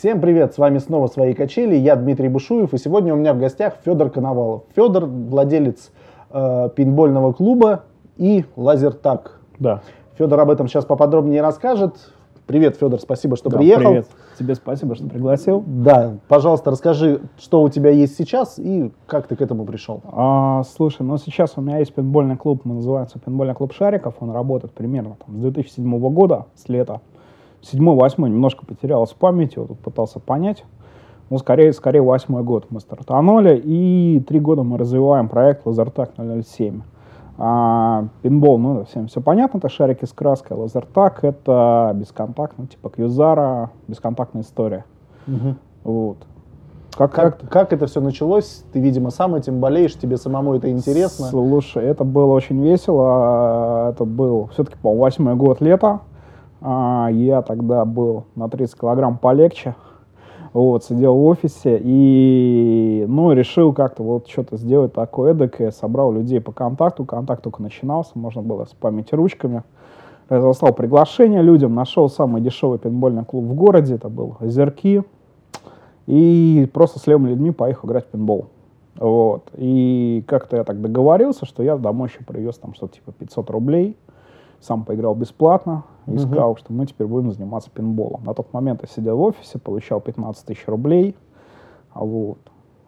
Всем привет, с вами снова «Свои качели», я Дмитрий Бушуев, и сегодня у меня в гостях Федор Коновалов. Федор – владелец э, пейнтбольного клуба и лазертак. Да. Федор об этом сейчас поподробнее расскажет. Привет, Федор, спасибо, что Да, приехал. Привет. Тебе спасибо, что пригласил. Да, пожалуйста, расскажи, что у тебя есть сейчас и как ты к этому пришел. А, слушай, ну сейчас у меня есть пейнтбольный клуб, он называется пейнтбольный клуб Шариков. Он работает примерно там, с 2007 года, с лета. Седьмой, восьмой немножко потерялась в памяти, вот тут пытался понять. Ну, скорее, скорее восьмой год мы стартанули, и три года мы развиваем проект Лазертак 007. А, пинбол, ну, всем все понятно, это шарики с краской. Лазертак — это бесконтактно, типа Кьюзара, бесконтактная история. Вот. Как, Как, как, как это все началось? Ты, видимо, сам этим болеешь, тебе самому это интересно. Слушай, это было очень весело. Это был все-таки, по восьмой год лета. А, Я тогда был на 30 килограмм полегче. Вот, сидел в офисе и, ну, решил как-то вот что-то сделать такое эдакое. Собрал людей по контакту. Контакт только начинался, можно было спамить ручками. Разослал приглашение людям, нашел самый дешевый пейнтбольный клуб в городе. Это был Озерки. И просто с левыми людьми поехал играть в пейнтбол. Вот. И как-то я так договорился, что я домой еще привез там что-то типа 500 рублей. Сам поиграл бесплатно и Мгм. сказал, что мы теперь будем заниматься пинболом. На тот момент я сидел в офисе, получал 15 тысяч рублей. А вот.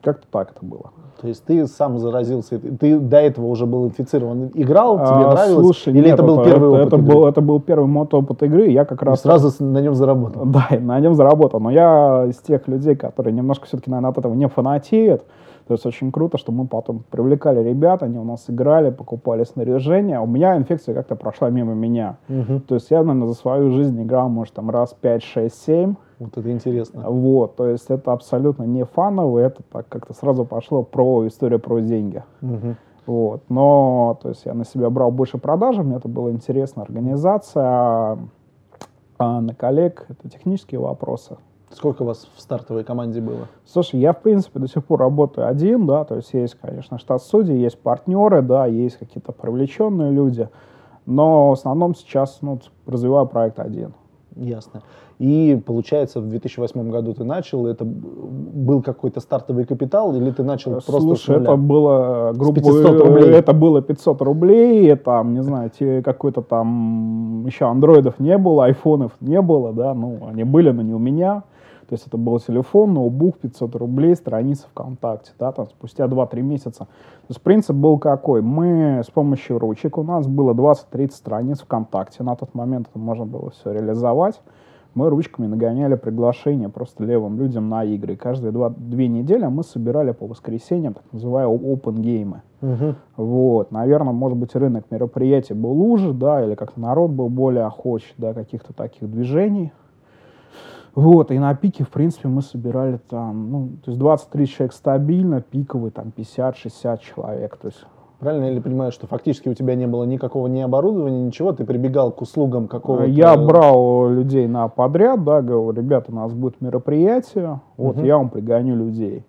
Как-то так это было. То есть ты сам заразился, ты- до этого уже был инфицирован, играл, тебе А, нравилось? Слушай, Или нет, это был первый это, опыт? это игры? был, это был первый мото опыт игры, и я как И раз... сразу с- на нем заработал. Да, и на нем заработал. Но я из тех людей, которые немножко все-таки, наверное, от этого не фанатеют. То есть очень круто, что мы потом привлекали ребят, они у нас играли, покупали снаряжение. У меня инфекция как-то прошла мимо меня. Мгм. То есть я, наверное, за свою жизнь играл, может, там раз 5, 6, 7. Вот это интересно. Вот, то есть это абсолютно не фаново, это так как-то сразу пошло про историю про деньги. Мгм. Вот. Но, то есть я на себя брал больше продажи, мне это было интересно. Организация, а, а на коллег это технические вопросы. Сколько у вас в стартовой команде было? Слушай, я, в принципе, до сих пор работаю один, да, то есть есть, конечно, штат судей, есть партнеры, да, есть какие-то привлеченные люди, но в основном сейчас, ну, развиваю проект один. Ясно. И получается, в 2008 году ты начал, это был какой-то стартовый капитал, или ты начал просто с Слушай, это было, грубо 500 рублей. это было 500 рублей, там, не знаю, какой-то там, еще андроидов не было, айфонов не было, да, ну, они были, но не у меня. То есть это был телефон, ноутбук, 500 рублей, страница ВКонтакте, да, там спустя 2-3 месяца. То есть принцип был какой? Мы с помощью ручек, у нас было 20-30 страниц ВКонтакте, на тот момент это можно было все реализовать. Мы ручками нагоняли приглашения просто левым людям на игры. И каждые два, две недели мы собирали по воскресеньям так называемые open геймы. Мгм. Вот, наверное, может быть, рынок мероприятий был уже, да, или как-то народ был более охоч, да, каких-то таких движений. Вот, и на пике, в принципе, мы собирали там, ну, то есть 20-30 человек стабильно, пиковый там 50-60 человек, то есть Правильно я ли понимаю, что фактически у тебя не было никакого ни оборудования, ничего, ты прибегал к услугам какого-то... Я брал людей на подряд, да, говорю, ребята, у нас будет мероприятие, вот Мгм. я вам пригоню людей.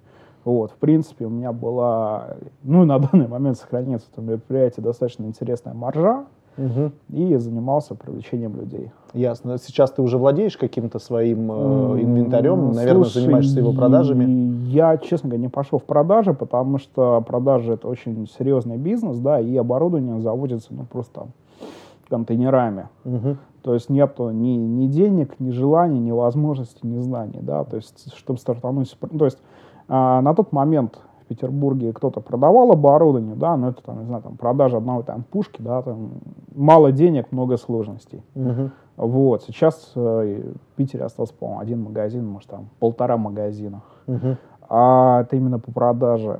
Вот, в принципе, у меня была, ну, на данный момент сохраняется это мероприятие достаточно интересная маржа, Мгм. и занимался привлечением людей. Ясно. Сейчас ты уже владеешь каким-то своим э, инвентарем, наверное, слушай, занимаешься его продажами. Я, честно говоря, не пошел в продажи, потому что продажи это очень серьезный бизнес, да, и оборудование заводится, ну, просто там контейнерами. Мгм. То есть нету ни, ни денег, ни желаний, ни возможностей, ни знаний, да, то есть чтобы стартануть, то есть а, на тот момент Петербурге кто-то продавал оборудование, да, но это там, не знаю, там продажа одной там пушки, да, там мало денег, много сложностей. Мгм. Вот, сейчас э, в Питере остался, по-моему, один магазин, может, там полтора магазина. Мгм. А это именно по продаже.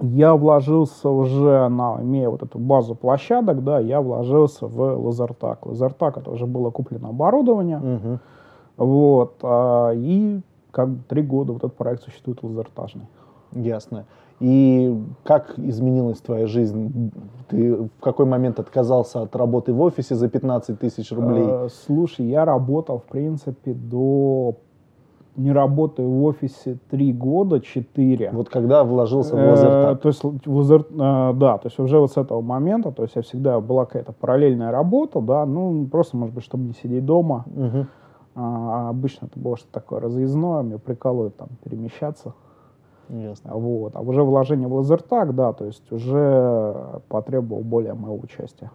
Я вложился уже, на, имея вот эту базу площадок, да, я вложился в Лазертак. Лазертак это уже было куплено оборудование, Мгм. вот, а, и как бы три года вот этот проект существует лазертажный. Ясно. И как изменилась твоя жизнь? Ты в какой момент отказался от работы в офисе за 15 тысяч рублей? Э, слушай, я работал, в принципе, до... Не работаю в офисе три года, четыре. Вот когда вложился в Э, лазертак? То есть, л- лазер, э, да, то есть уже вот с этого момента, то есть я всегда была какая-то параллельная работа, да, ну, просто, может быть, чтобы не сидеть дома, Мгм. А, обычно это было что-то такое разъездное, мне прикалывает там перемещаться. Ясно. Вот. А уже вложение в лазертаг, да, то есть уже потребовал более моего участия.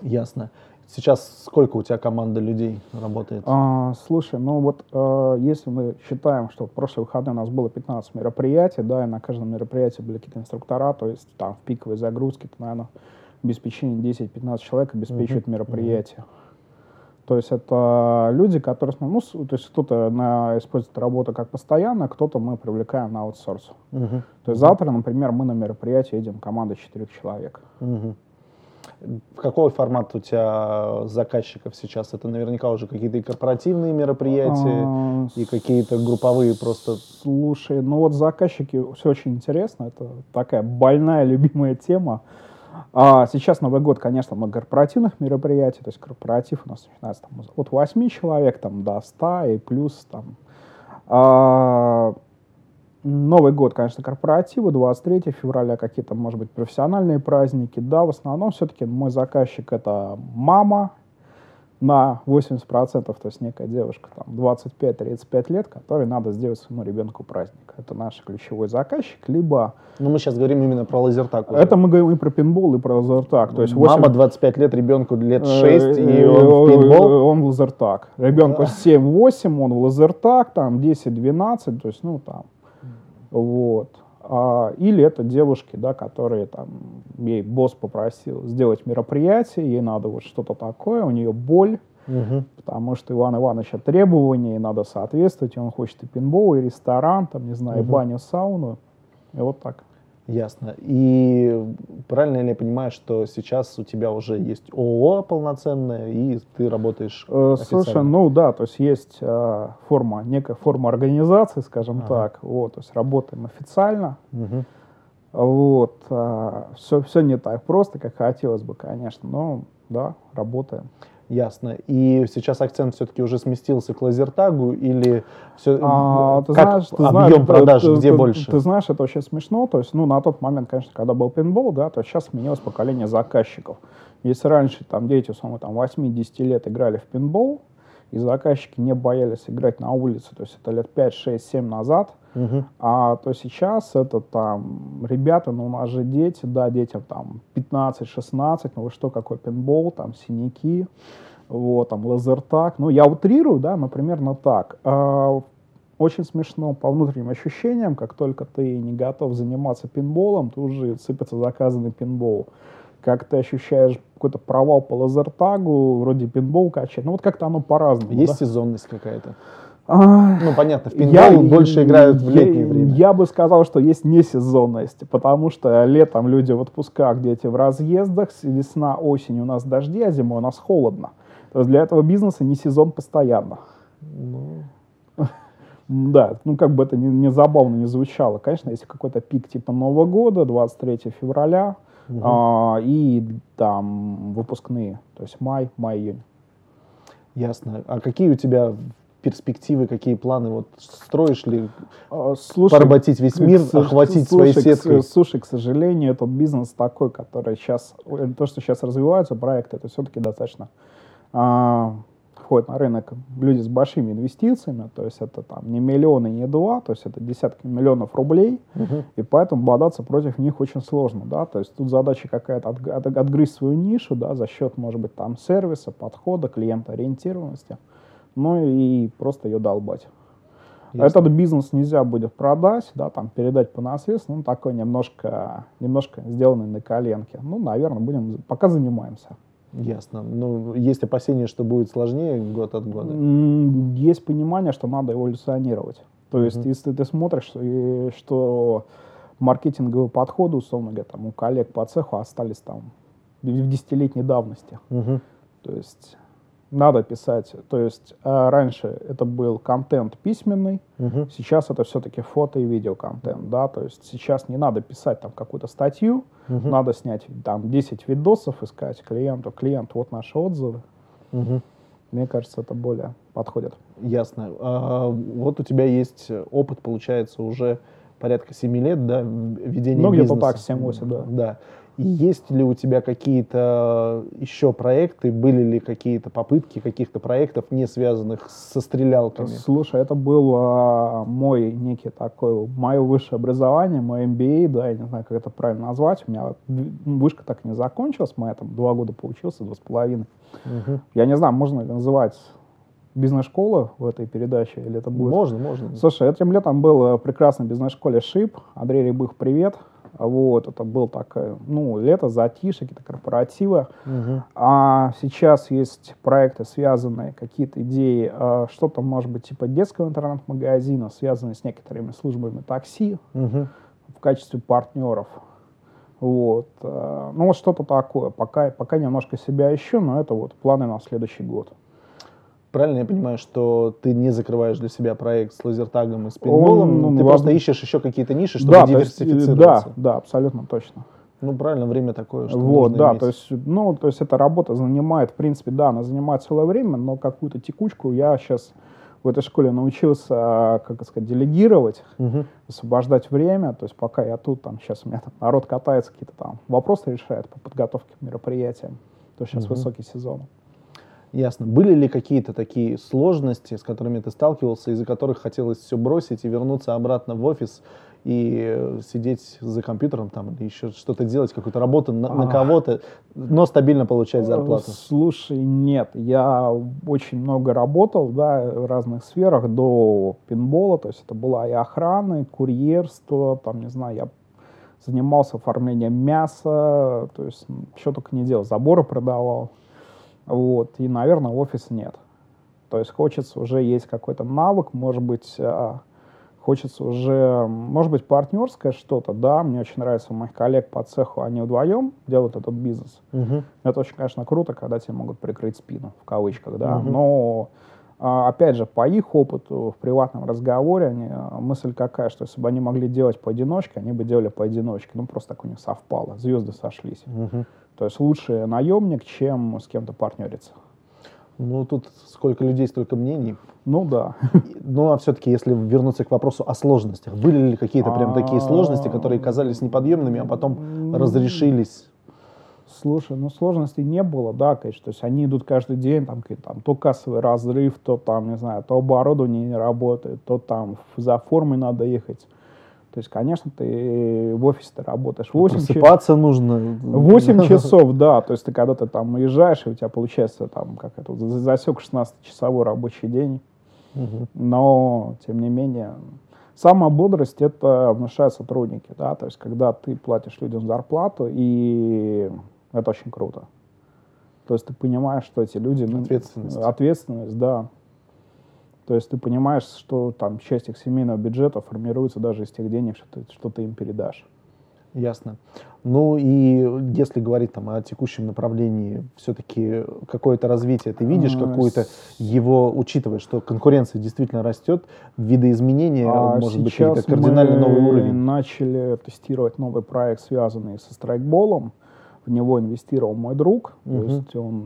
Ясно. Сейчас сколько у тебя команда людей работает? А, слушай, ну вот э, если мы считаем, что в прошлые выходные у нас было 15 мероприятий, да, и на каждом мероприятии были какие-то инструктора, то есть там в пиковой загрузке, то, наверное, обеспечение 10-15 человек обеспечивает uh-huh. мероприятие. То есть это люди, которые, ну, то есть кто-то на, использует работу как постоянно, кто-то мы привлекаем на аутсорс. Uh-huh. То есть завтра, например, мы на мероприятие едем команда четырех человек. Uh-huh. Какой формат у тебя заказчиков сейчас? Это наверняка уже какие-то и корпоративные мероприятия, а, и какие-то групповые просто... Слушай, ну вот заказчики, все очень интересно, это такая больная, любимая тема. А сейчас Новый год, конечно, много корпоративных мероприятий, то есть корпоратив у нас начинается там, от 8 человек там, до 100 и плюс там. А, Новый год, конечно, корпоративы, 23 февраля, какие-то, может быть, профессиональные праздники. Да, в основном все-таки мой заказчик это мама на 80%, то есть некая девушка, там, 25-35 лет, которой надо сделать своему ребенку праздник. Это наш ключевой заказчик, либо... Ну, мы сейчас говорим именно про лазертак. Уже. Это мы говорим и про пинбол, и про лазертак. То есть 8... Мама 25 лет, ребенку лет 6, э, и он в пинбол? Он в лазертак. Ребенку 7-8, он в лазертак, там 10-12, то есть, ну, там, вот. А, или это девушки, да, которые там, ей босс попросил сделать мероприятие, ей надо вот что-то такое, у нее боль, угу. потому что Иван Ивановича требования, ей надо соответствовать, и он хочет и пинбол, и ресторан, там, не знаю, угу. и баню, сауну, и вот так. Ясно. И правильно ли я понимаю, что сейчас у тебя уже есть ООО полноценное, и ты работаешь э, Слушай, ну да, то есть есть э, форма, некая форма организации, скажем ага. так. Вот, то есть работаем официально. Угу. Вот. Э, все, все не так просто, как хотелось бы, конечно, но да, работаем. Ясно. И сейчас акцент все-таки уже сместился к лазертагу или все, а, ты как знаешь, ты объем знаешь, продаж, ты, где ты, больше? Ты, ты знаешь, это очень смешно. То есть, ну, на тот момент, конечно, когда был пинбол, да, то сейчас сменилось поколение заказчиков. Если раньше там дети, условно, там 8-10 лет играли в пинбол, и заказчики не боялись играть на улице, то есть это лет 5, 6, 7 назад, угу. а то сейчас это там, ребята, ну у нас же дети, да, детям там 15-16, ну вы что, какой пинбол, там синяки, вот, там лазертак, ну я утрирую, да, но примерно так. А, очень смешно по внутренним ощущениям, как только ты не готов заниматься пинболом, ты уже сыпется заказанный пинбол как ты ощущаешь какой-то провал по лазертагу, вроде пинбол качает. Ну вот как-то оно по-разному. Есть да? сезонность какая-то? А, ну, понятно, в пинбол я, больше играют в летнее я, время. Я бы сказал, что есть несезонность, потому что летом люди в отпусках, дети в разъездах, весна, осень у нас дожди, а зимой у нас холодно. То есть для этого бизнеса не сезон постоянно. Ну... Да, ну как бы это не, не забавно не звучало. Конечно, если какой-то пик типа Нового года, 23 февраля, угу. а, и там выпускные, то есть май, май-июнь. Ясно. А какие у тебя перспективы, какие планы? Вот строишь ли а, слушай, поработить весь мир, к, охватить слушай, своей сеткой? К, слушай, к сожалению, этот бизнес такой, который сейчас, то, что сейчас развиваются проекты, это все-таки достаточно а, входят на рынок люди с большими инвестициями, то есть это там не миллионы, не два, то есть это десятки миллионов рублей, угу. и поэтому бодаться против них очень сложно, да, то есть тут задача какая-то от, от, отгрызть свою нишу, да, за счет, может быть, там сервиса, подхода, клиентоориентированности, ну и просто ее долбать. Ясно. Этот бизнес нельзя будет продать, да, там передать по наследству, ну такой немножко, немножко сделанный на коленке. Ну, наверное, будем, пока занимаемся. Ясно. Ну, есть опасения, что будет сложнее год от года? Есть понимание, что надо эволюционировать. То есть, mm-hmm. если ты смотришь, что маркетинговые подходы, условно говоря, там, у коллег по цеху остались там в десятилетней давности. Mm-hmm. То есть надо писать. То есть э, раньше это был контент письменный, угу. сейчас это все-таки фото и видео контент, да, то есть сейчас не надо писать там какую-то статью, угу. надо снять там 10 видосов, искать клиенту, клиент, вот наши отзывы. Угу. Мне кажется, это более подходит. Ясно. А, вот у тебя есть опыт, получается, уже порядка 7 лет, да, ведения Ну, где-то бизнеса. так, 7-8, да. Да. И есть ли у тебя какие-то еще проекты, были ли какие-то попытки каких-то проектов, не связанных со стрелялками? Слушай, это был а, мой некий такой, мое высшее образование, мой MBA, да, я не знаю, как это правильно назвать. У меня вышка так и не закончилась, моя там два года поучился, два с половиной. Мгм. Я не знаю, можно ли называть бизнес-школа в этой передаче, или это будет... Можно, можно. Слушай, этим летом был э, в прекрасной бизнес-школе ШИП. Андрей Рябых, привет. Вот, это был такое, ну, лето, затишье, какие-то корпоративы. Мгм. А сейчас есть проекты, связанные, какие-то идеи, э, что-то, может быть, типа детского интернет-магазина, связанные с некоторыми службами такси Мгм. в качестве партнеров. Вот. э, Ну, вот что-то такое. Пока, пока немножко себя ищу, но это вот планы на следующий год. Правильно я понимаю, что ты не закрываешь для себя проект с лазертагом и с пейнтболом, Он, ну, ты ну, просто ищешь еще какие-то ниши, чтобы да, то есть, э, да, диверсифицироваться. да, абсолютно точно. Ну, правильно, время такое, что Вот, да, иметь. то есть, ну, то есть эта работа занимает, в принципе, да, она занимает целое время, но какую-то текучку я сейчас в этой школе научился, а, как сказать, делегировать, Мгм. освобождать время, то есть пока я тут, там, сейчас у меня там народ катается, какие-то там вопросы решает по подготовке к мероприятиям, то сейчас Мгм. высокий сезон. Ясно. Были ли какие-то такие сложности, с которыми ты сталкивался, из-за которых хотелось все бросить и вернуться обратно в офис и э, сидеть за компьютером там или еще что-то делать, какую-то работу на, на кого-то, но стабильно получать зарплату? Э, Слушай, нет, я очень много работал, да, в разных сферах до пинбола, то есть это была и охрана, и курьерство, там, не знаю, я занимался оформлением мяса, то есть что только не делал, заборы продавал, вот, и, наверное, офис нет. То есть хочется уже есть какой-то навык, может быть, а, хочется уже, может быть, партнерское что-то, да, мне очень нравится у моих коллег по цеху, они вдвоем делают этот бизнес, Мгм. это очень, конечно, круто, когда тебе могут прикрыть спину, в кавычках, да. Мгм. Но, опять же, по их опыту в приватном разговоре, они, а, мысль какая, что если бы они могли делать поодиночке, они бы делали поодиночке. Ну, просто так у них совпало, звезды сошлись. Мгм. То есть лучше наемник, чем с кем-то партнериться. Ну, тут сколько людей, столько мнений. Ну, да. Ну, а все-таки, если вернуться к вопросу о сложностях, были ли какие-то прям такие сложности, которые казались неподъемными, а потом разрешились? Слушай, ну сложностей не было, да, конечно. То есть они идут каждый день, там, там то кассовый разрыв, то там, не знаю, то оборудование не работает, то там за формой надо ехать. То есть, конечно, ты в офисе ты работаешь 8 часов. Просыпаться нужно. 8 часов, да, то есть ты когда ты там уезжаешь, и у тебя получается там, как это, засек 16-часовой рабочий день, Мгм. но, тем не менее, самая бодрость это внушают сотрудники, да, то есть когда ты платишь людям зарплату, и это очень круто. То есть ты понимаешь, что эти люди... ну, Ответственность. Ответственность, да. То есть ты понимаешь, что там часть их семейного бюджета формируется даже из тех денег, что ты, что ты им передашь. Ясно. Ну и если говорить там о текущем направлении, все-таки какое-то развитие ты видишь, какое-то его, учитывая, что конкуренция действительно растет, видоизменения, А может быть, какие-то кардинально новый уровень. начали тестировать новый проект, связанный со страйкболом. В него инвестировал мой друг. Мгм. То есть он,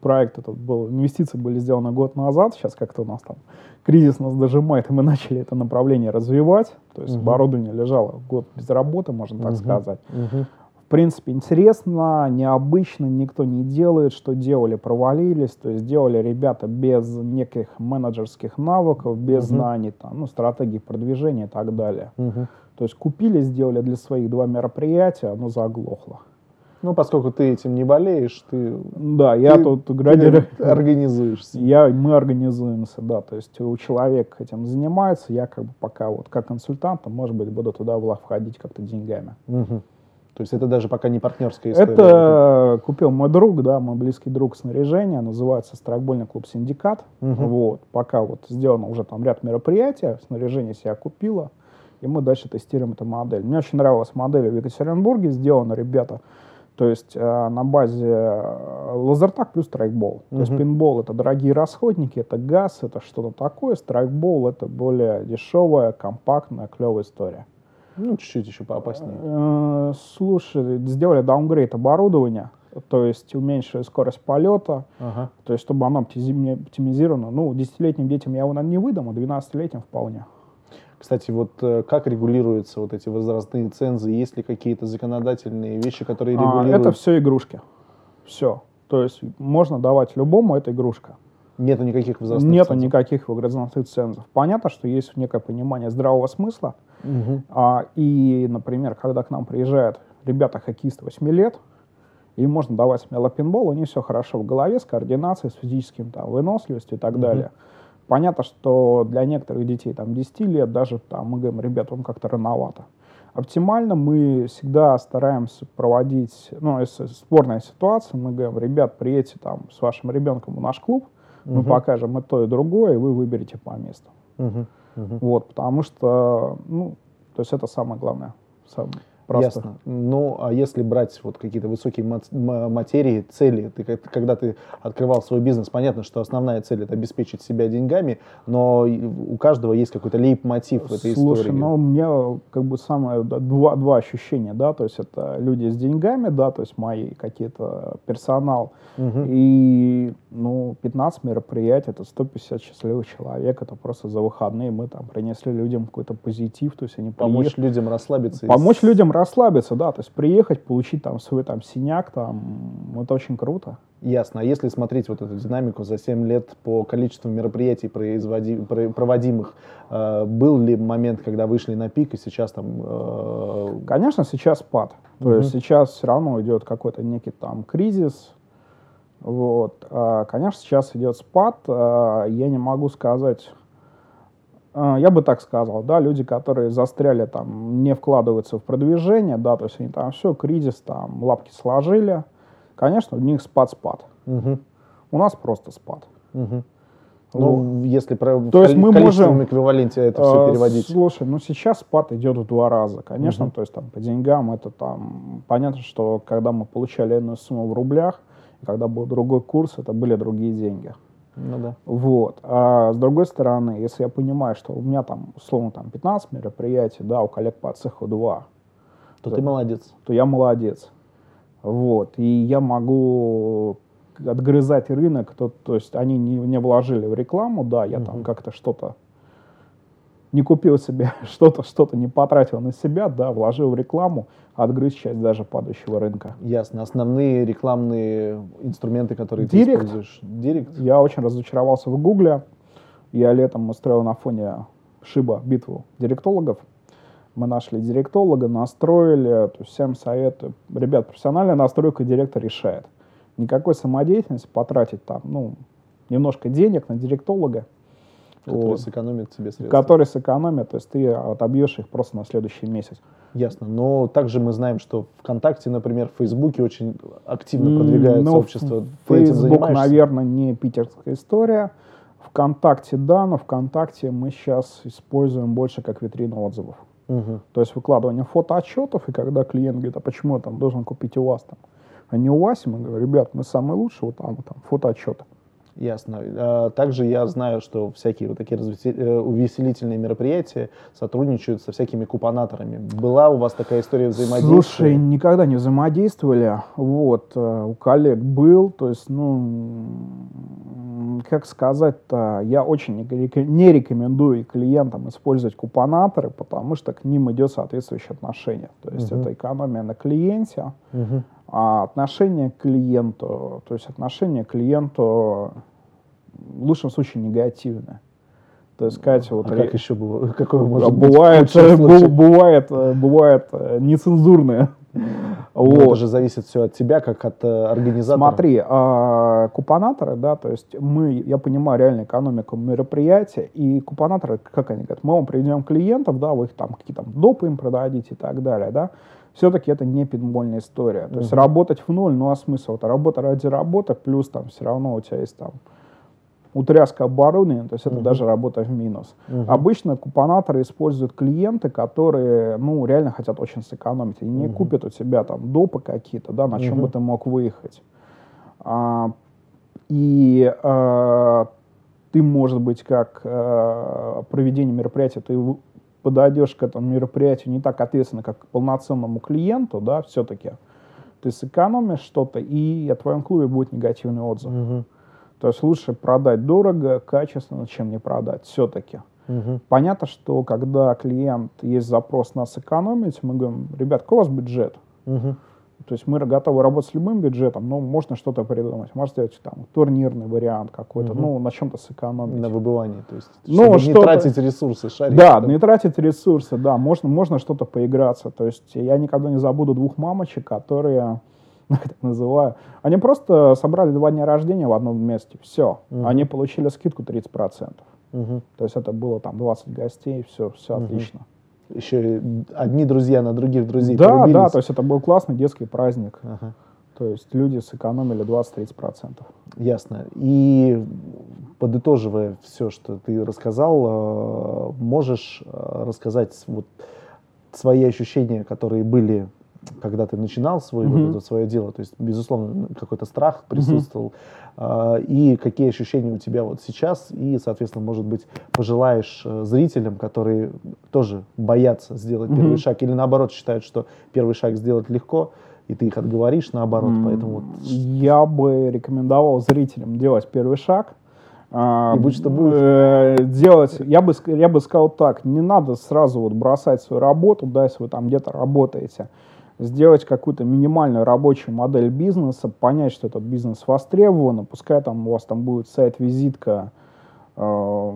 проект этот был, инвестиции были сделаны год назад. Сейчас как-то у нас там кризис нас дожимает, и мы начали это направление развивать. То есть Мгм. оборудование лежало год без работы, можно так Мгм. сказать. Мгм. В принципе, интересно, необычно, никто не делает, что делали, провалились, то есть делали ребята без неких менеджерских навыков, без Мгм. знаний, там, ну, стратегии продвижения и так далее. Мгм. То есть купили, сделали для своих два мероприятия, оно заглохло. Ну, поскольку ты этим не болеешь, ты, Да, я ты- тут ты градирую- организуешься. я, мы организуемся, да, то есть у человека этим занимается, я как бы пока вот как консультант, может быть, буду туда входить как-то деньгами. Мгм. То есть это даже пока не партнерская история. Это купил мой друг, да, мой близкий друг снаряжения, называется страйкбольный клуб «Синдикат». Мгм. Вот, пока вот сделано уже там ряд мероприятий, снаряжение себя купила, и мы дальше тестируем эту модель. Мне очень нравилась модель в Екатеринбурге, сделана, ребята, то есть э, на базе э, лазертак плюс страйкбол. То есть пинбол это дорогие расходники, это газ, это что-то такое, страйкбол это более дешевая, компактная, клевая история. Ну, чуть-чуть еще поопаснее. Э, Слушай, сделали даунгрейд оборудования, то есть уменьшили скорость полета, Ага. то есть чтобы оно оптимизировано. Ну, десятилетним детям я его, наверное, не выдам, а 12-летним вполне. Кстати, вот э, как регулируются вот эти возрастные цензы? Есть ли какие-то законодательные вещи, которые А, регулируют? это все игрушки. Все. То есть можно давать любому, это игрушка. Нету никаких возрастных Нету цензов? никаких возрастных цензов. Понятно, что есть некое понимание здравого смысла. Мгм. А, и, например, когда к нам приезжают ребята-хоккеисты 8 лет, им можно давать смело пинбол, у них все хорошо в голове, с координацией, с физическим там, выносливостью и так Мгм. далее. Понятно, что для некоторых детей там 10 лет даже там мы говорим, ребята, вам как-то рановато. Оптимально мы всегда стараемся проводить, ну, если спорная ситуация, мы говорим, ребят, приедьте там с вашим ребенком в наш клуб, мы Мгм. покажем и то, и другое, и вы выберете по месту. Мгм. Мгм. Вот, потому что, ну, то есть это самое главное, самое простое. Ясно. Ну, а если брать вот какие-то высокие материи, цели, ты, когда ты открывал свой бизнес, понятно, что основная цель это обеспечить себя деньгами, но и у каждого есть какой-то лейб-мотив в этой Слушай, истории. ну, у меня как бы самое, два, два ощущения, да, то есть это люди с деньгами, да, то есть мои какие-то персонал, Мгм. и, ну, 15 мероприятий, это 150 счастливых человек, это просто за выходные мы там принесли людям какой-то позитив, то есть они Помочь приехали- людям расслабиться. и Помочь с- людям расслабиться, да, то есть приехать, получить там свой там синяк, там, это очень круто. Ясно. А если смотреть вот эту динамику за 7 лет по количеству мероприятий, производи- про- проводимых, э, был ли момент, когда вышли на пик, и сейчас там... э, Конечно, сейчас спад. То есть сейчас все равно идет какой-то некий там кризис. Вот. А, Конечно, сейчас идет спад. А, Я не могу сказать, я бы так сказал, да, люди, которые застряли там, не вкладываются в продвижение, да, то есть они там все, кризис, там, лапки сложили. Конечно, у них спад-спад. мгм, У нас просто спад. мгм. Ну, если про То есть мы можем, эквиваленте это все А, переводить. Слушай, ну сейчас спад идет в два раза. Конечно, Мгм. то есть там по деньгам это там понятно, что когда мы получали иную сумму в рублях, когда был другой курс, это были другие деньги. Ну да. Вот. А с другой стороны, если я понимаю, что у меня там условно там 15 мероприятий, да, у коллег по цеху 2, То Да. ты молодец. то я молодец. Вот. И я могу отгрызать рынок, то, то есть они не, не вложили в рекламу, да, я там Мгм. как-то что-то не купил себе, что-то, что-то не потратил на себя, да, вложил в рекламу, отгрыз часть даже падающего рынка. Ясно. Основные рекламные инструменты, которые Директ. ты используешь. Директ. Я очень разочаровался в Гугле. Я летом устроил на фоне Шиба битву директологов. Мы нашли директолога, настроили, то есть всем советую. Ребят, профессиональная настройка директор решает. Никакой самодеятельности потратить там, ну, немножко денег на директолога, который вот, сэкономит себе средства. который сэкономит, то есть ты отобьешь их просто на следующий месяц. Ясно. Но также мы знаем, что ВКонтакте, например, в Фейсбуке очень активно М, продвигают ну, сообщество. Ты занимаешься? наверное, не питерская история. ВКонтакте, да, но ВКонтакте мы сейчас используем больше как витрину отзывов. Мгм. То есть выкладывание фотоотчетов, и когда клиент говорит, а почему я там должен купить у вас там, а не у вас, мы говорим, ребят, мы самые лучшие, вот там, вот там фотоотчеты. Ясно. А, Также я знаю, что всякие вот такие э, увеселительные мероприятия сотрудничают со всякими купонаторами. Была у вас такая история взаимодействия? Слушай, никогда не взаимодействовали. Вот, э, у коллег был, то есть, ну, как сказать-то, я очень не реко- не рекомендую клиентам использовать купонаторы, потому что к ним идет соответствующее отношение. То есть Мгм. это экономия на клиенте, Мгм. А отношение к клиенту, то есть отношение к клиенту в лучшем случае негативное. То есть сказать вот А ре- как еще было? Какое а может быть бывает, э, бу- бывает, э, бывает э, нецензурное. Ну, Вот. Это же зависит все от тебя, как от организатора. Смотри, а, купонаторы, да, то есть мы, я понимаю реально экономику мероприятия, и купонаторы, как они говорят, мы вам приведем клиентов, да, вы их там какие-то допы им продадите и так далее, да, все-таки это не пинбольная история. То есть работать в ноль, ну а смысл? Это работа ради работы, плюс там все равно у тебя есть там утряска оборудования, то есть это даже работа в минус. Обычно купонаторы используют клиенты, которые, ну, реально хотят очень сэкономить. Они не купят у тебя там допы какие-то, да, на чем бы ты мог выехать. А, и а, ты, может быть, как а, проведение мероприятия, ты подойдешь к этому мероприятию не так ответственно, как к полноценному клиенту, да, все-таки. Ты сэкономишь что-то, и о твоем клубе будет негативный отзыв. Мгм. То есть лучше продать дорого, качественно, чем не продать все-таки. Угу. Понятно, что когда клиент есть запрос нас сэкономить, мы говорим, ребят, какой у вас бюджет? Угу. То есть мы готовы работать с любым бюджетом, но можно что-то придумать. Можно сделать там турнирный вариант какой-то, угу. ну, на чем-то сэкономить. На выбывании, то есть, ну, чтобы не тратить ресурсы, шарить. Да, там. не тратить ресурсы, да, можно, можно что-то поиграться. То есть я никогда не забуду двух мамочек, которые, так называю, они просто собрали два дня рождения в одном месте, все. Угу. Они получили скидку 30%. Угу. То есть это было там 20 гостей, все, все угу. отлично еще одни друзья на других друзей Да, порубились. да, то есть это был классный детский праздник. Ага. То есть люди сэкономили 20-30%. Ясно. И подытоживая все, что ты рассказал, э, можешь э, рассказать вот свои ощущения, которые были когда ты начинал свой, mm-hmm. вот это свое дело, то есть, безусловно, какой-то страх присутствовал, mm-hmm. э, и какие ощущения у тебя вот сейчас, и, соответственно, может быть, пожелаешь э, зрителям, которые тоже боятся сделать mm-hmm. первый шаг, или наоборот считают, что первый шаг сделать легко, и ты их отговоришь наоборот, mm-hmm. поэтому вот... Я бы рекомендовал зрителям делать первый шаг, а, и будь что будет. Э, делать, я бы, я бы сказал так, не надо сразу вот бросать свою работу, да, если вы там где-то работаете, сделать какую-то минимальную рабочую модель бизнеса, понять, что этот бизнес востребован, пускай там у вас там будет сайт-визитка э,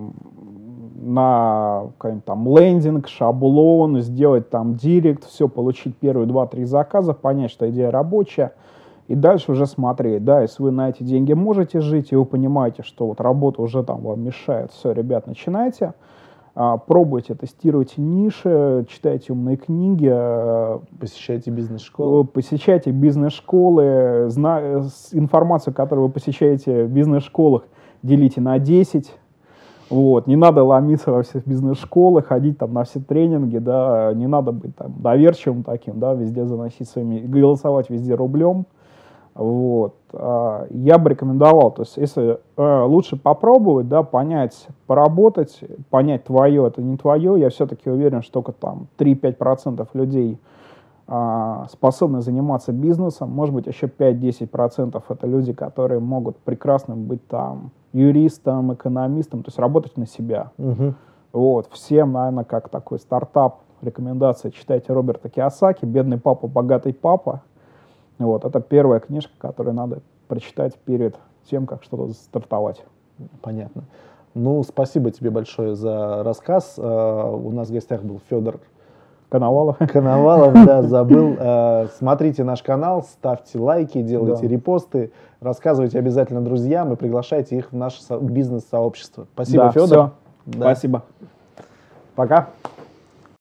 на там лендинг, шаблон, сделать там директ, все, получить первые два-три заказа, понять, что идея рабочая, и дальше уже смотреть, да, если вы на эти деньги можете жить, и вы понимаете, что вот работа уже там вам мешает, все, ребят, начинайте, пробуйте, тестируйте ниши, читайте умные книги. А, посещайте бизнес-школы. Посещайте бизнес-школы. Зна... Информацию, которую вы посещаете в бизнес-школах, делите на 10. Вот. Не надо ломиться во все бизнес-школы, ходить там на все тренинги, да, не надо быть там доверчивым таким, да, везде заносить своими, голосовать везде рублем. Вот. А, я бы рекомендовал, то есть если э, лучше попробовать, да, понять, поработать, понять твое, это не твое, я все-таки уверен, что только там 3-5% людей а, способны заниматься бизнесом, может быть еще 5-10% это люди, которые могут прекрасно быть там юристом, экономистом, то есть работать на себя. Угу. Вот, всем, наверное, как такой стартап, рекомендация, читайте Роберта Киосаки «Бедный папа, богатый папа», вот, это первая книжка, которую надо прочитать перед тем, как что-то стартовать. Понятно. Ну, спасибо тебе большое за рассказ. Uh, у нас в гостях был Федор Коновалов. Коновалов, да, забыл. Uh, смотрите наш канал, ставьте лайки, делайте да. репосты, рассказывайте обязательно друзьям и приглашайте их в наше бизнес-сообщество. Спасибо, да, Федор. Да. Спасибо. Пока.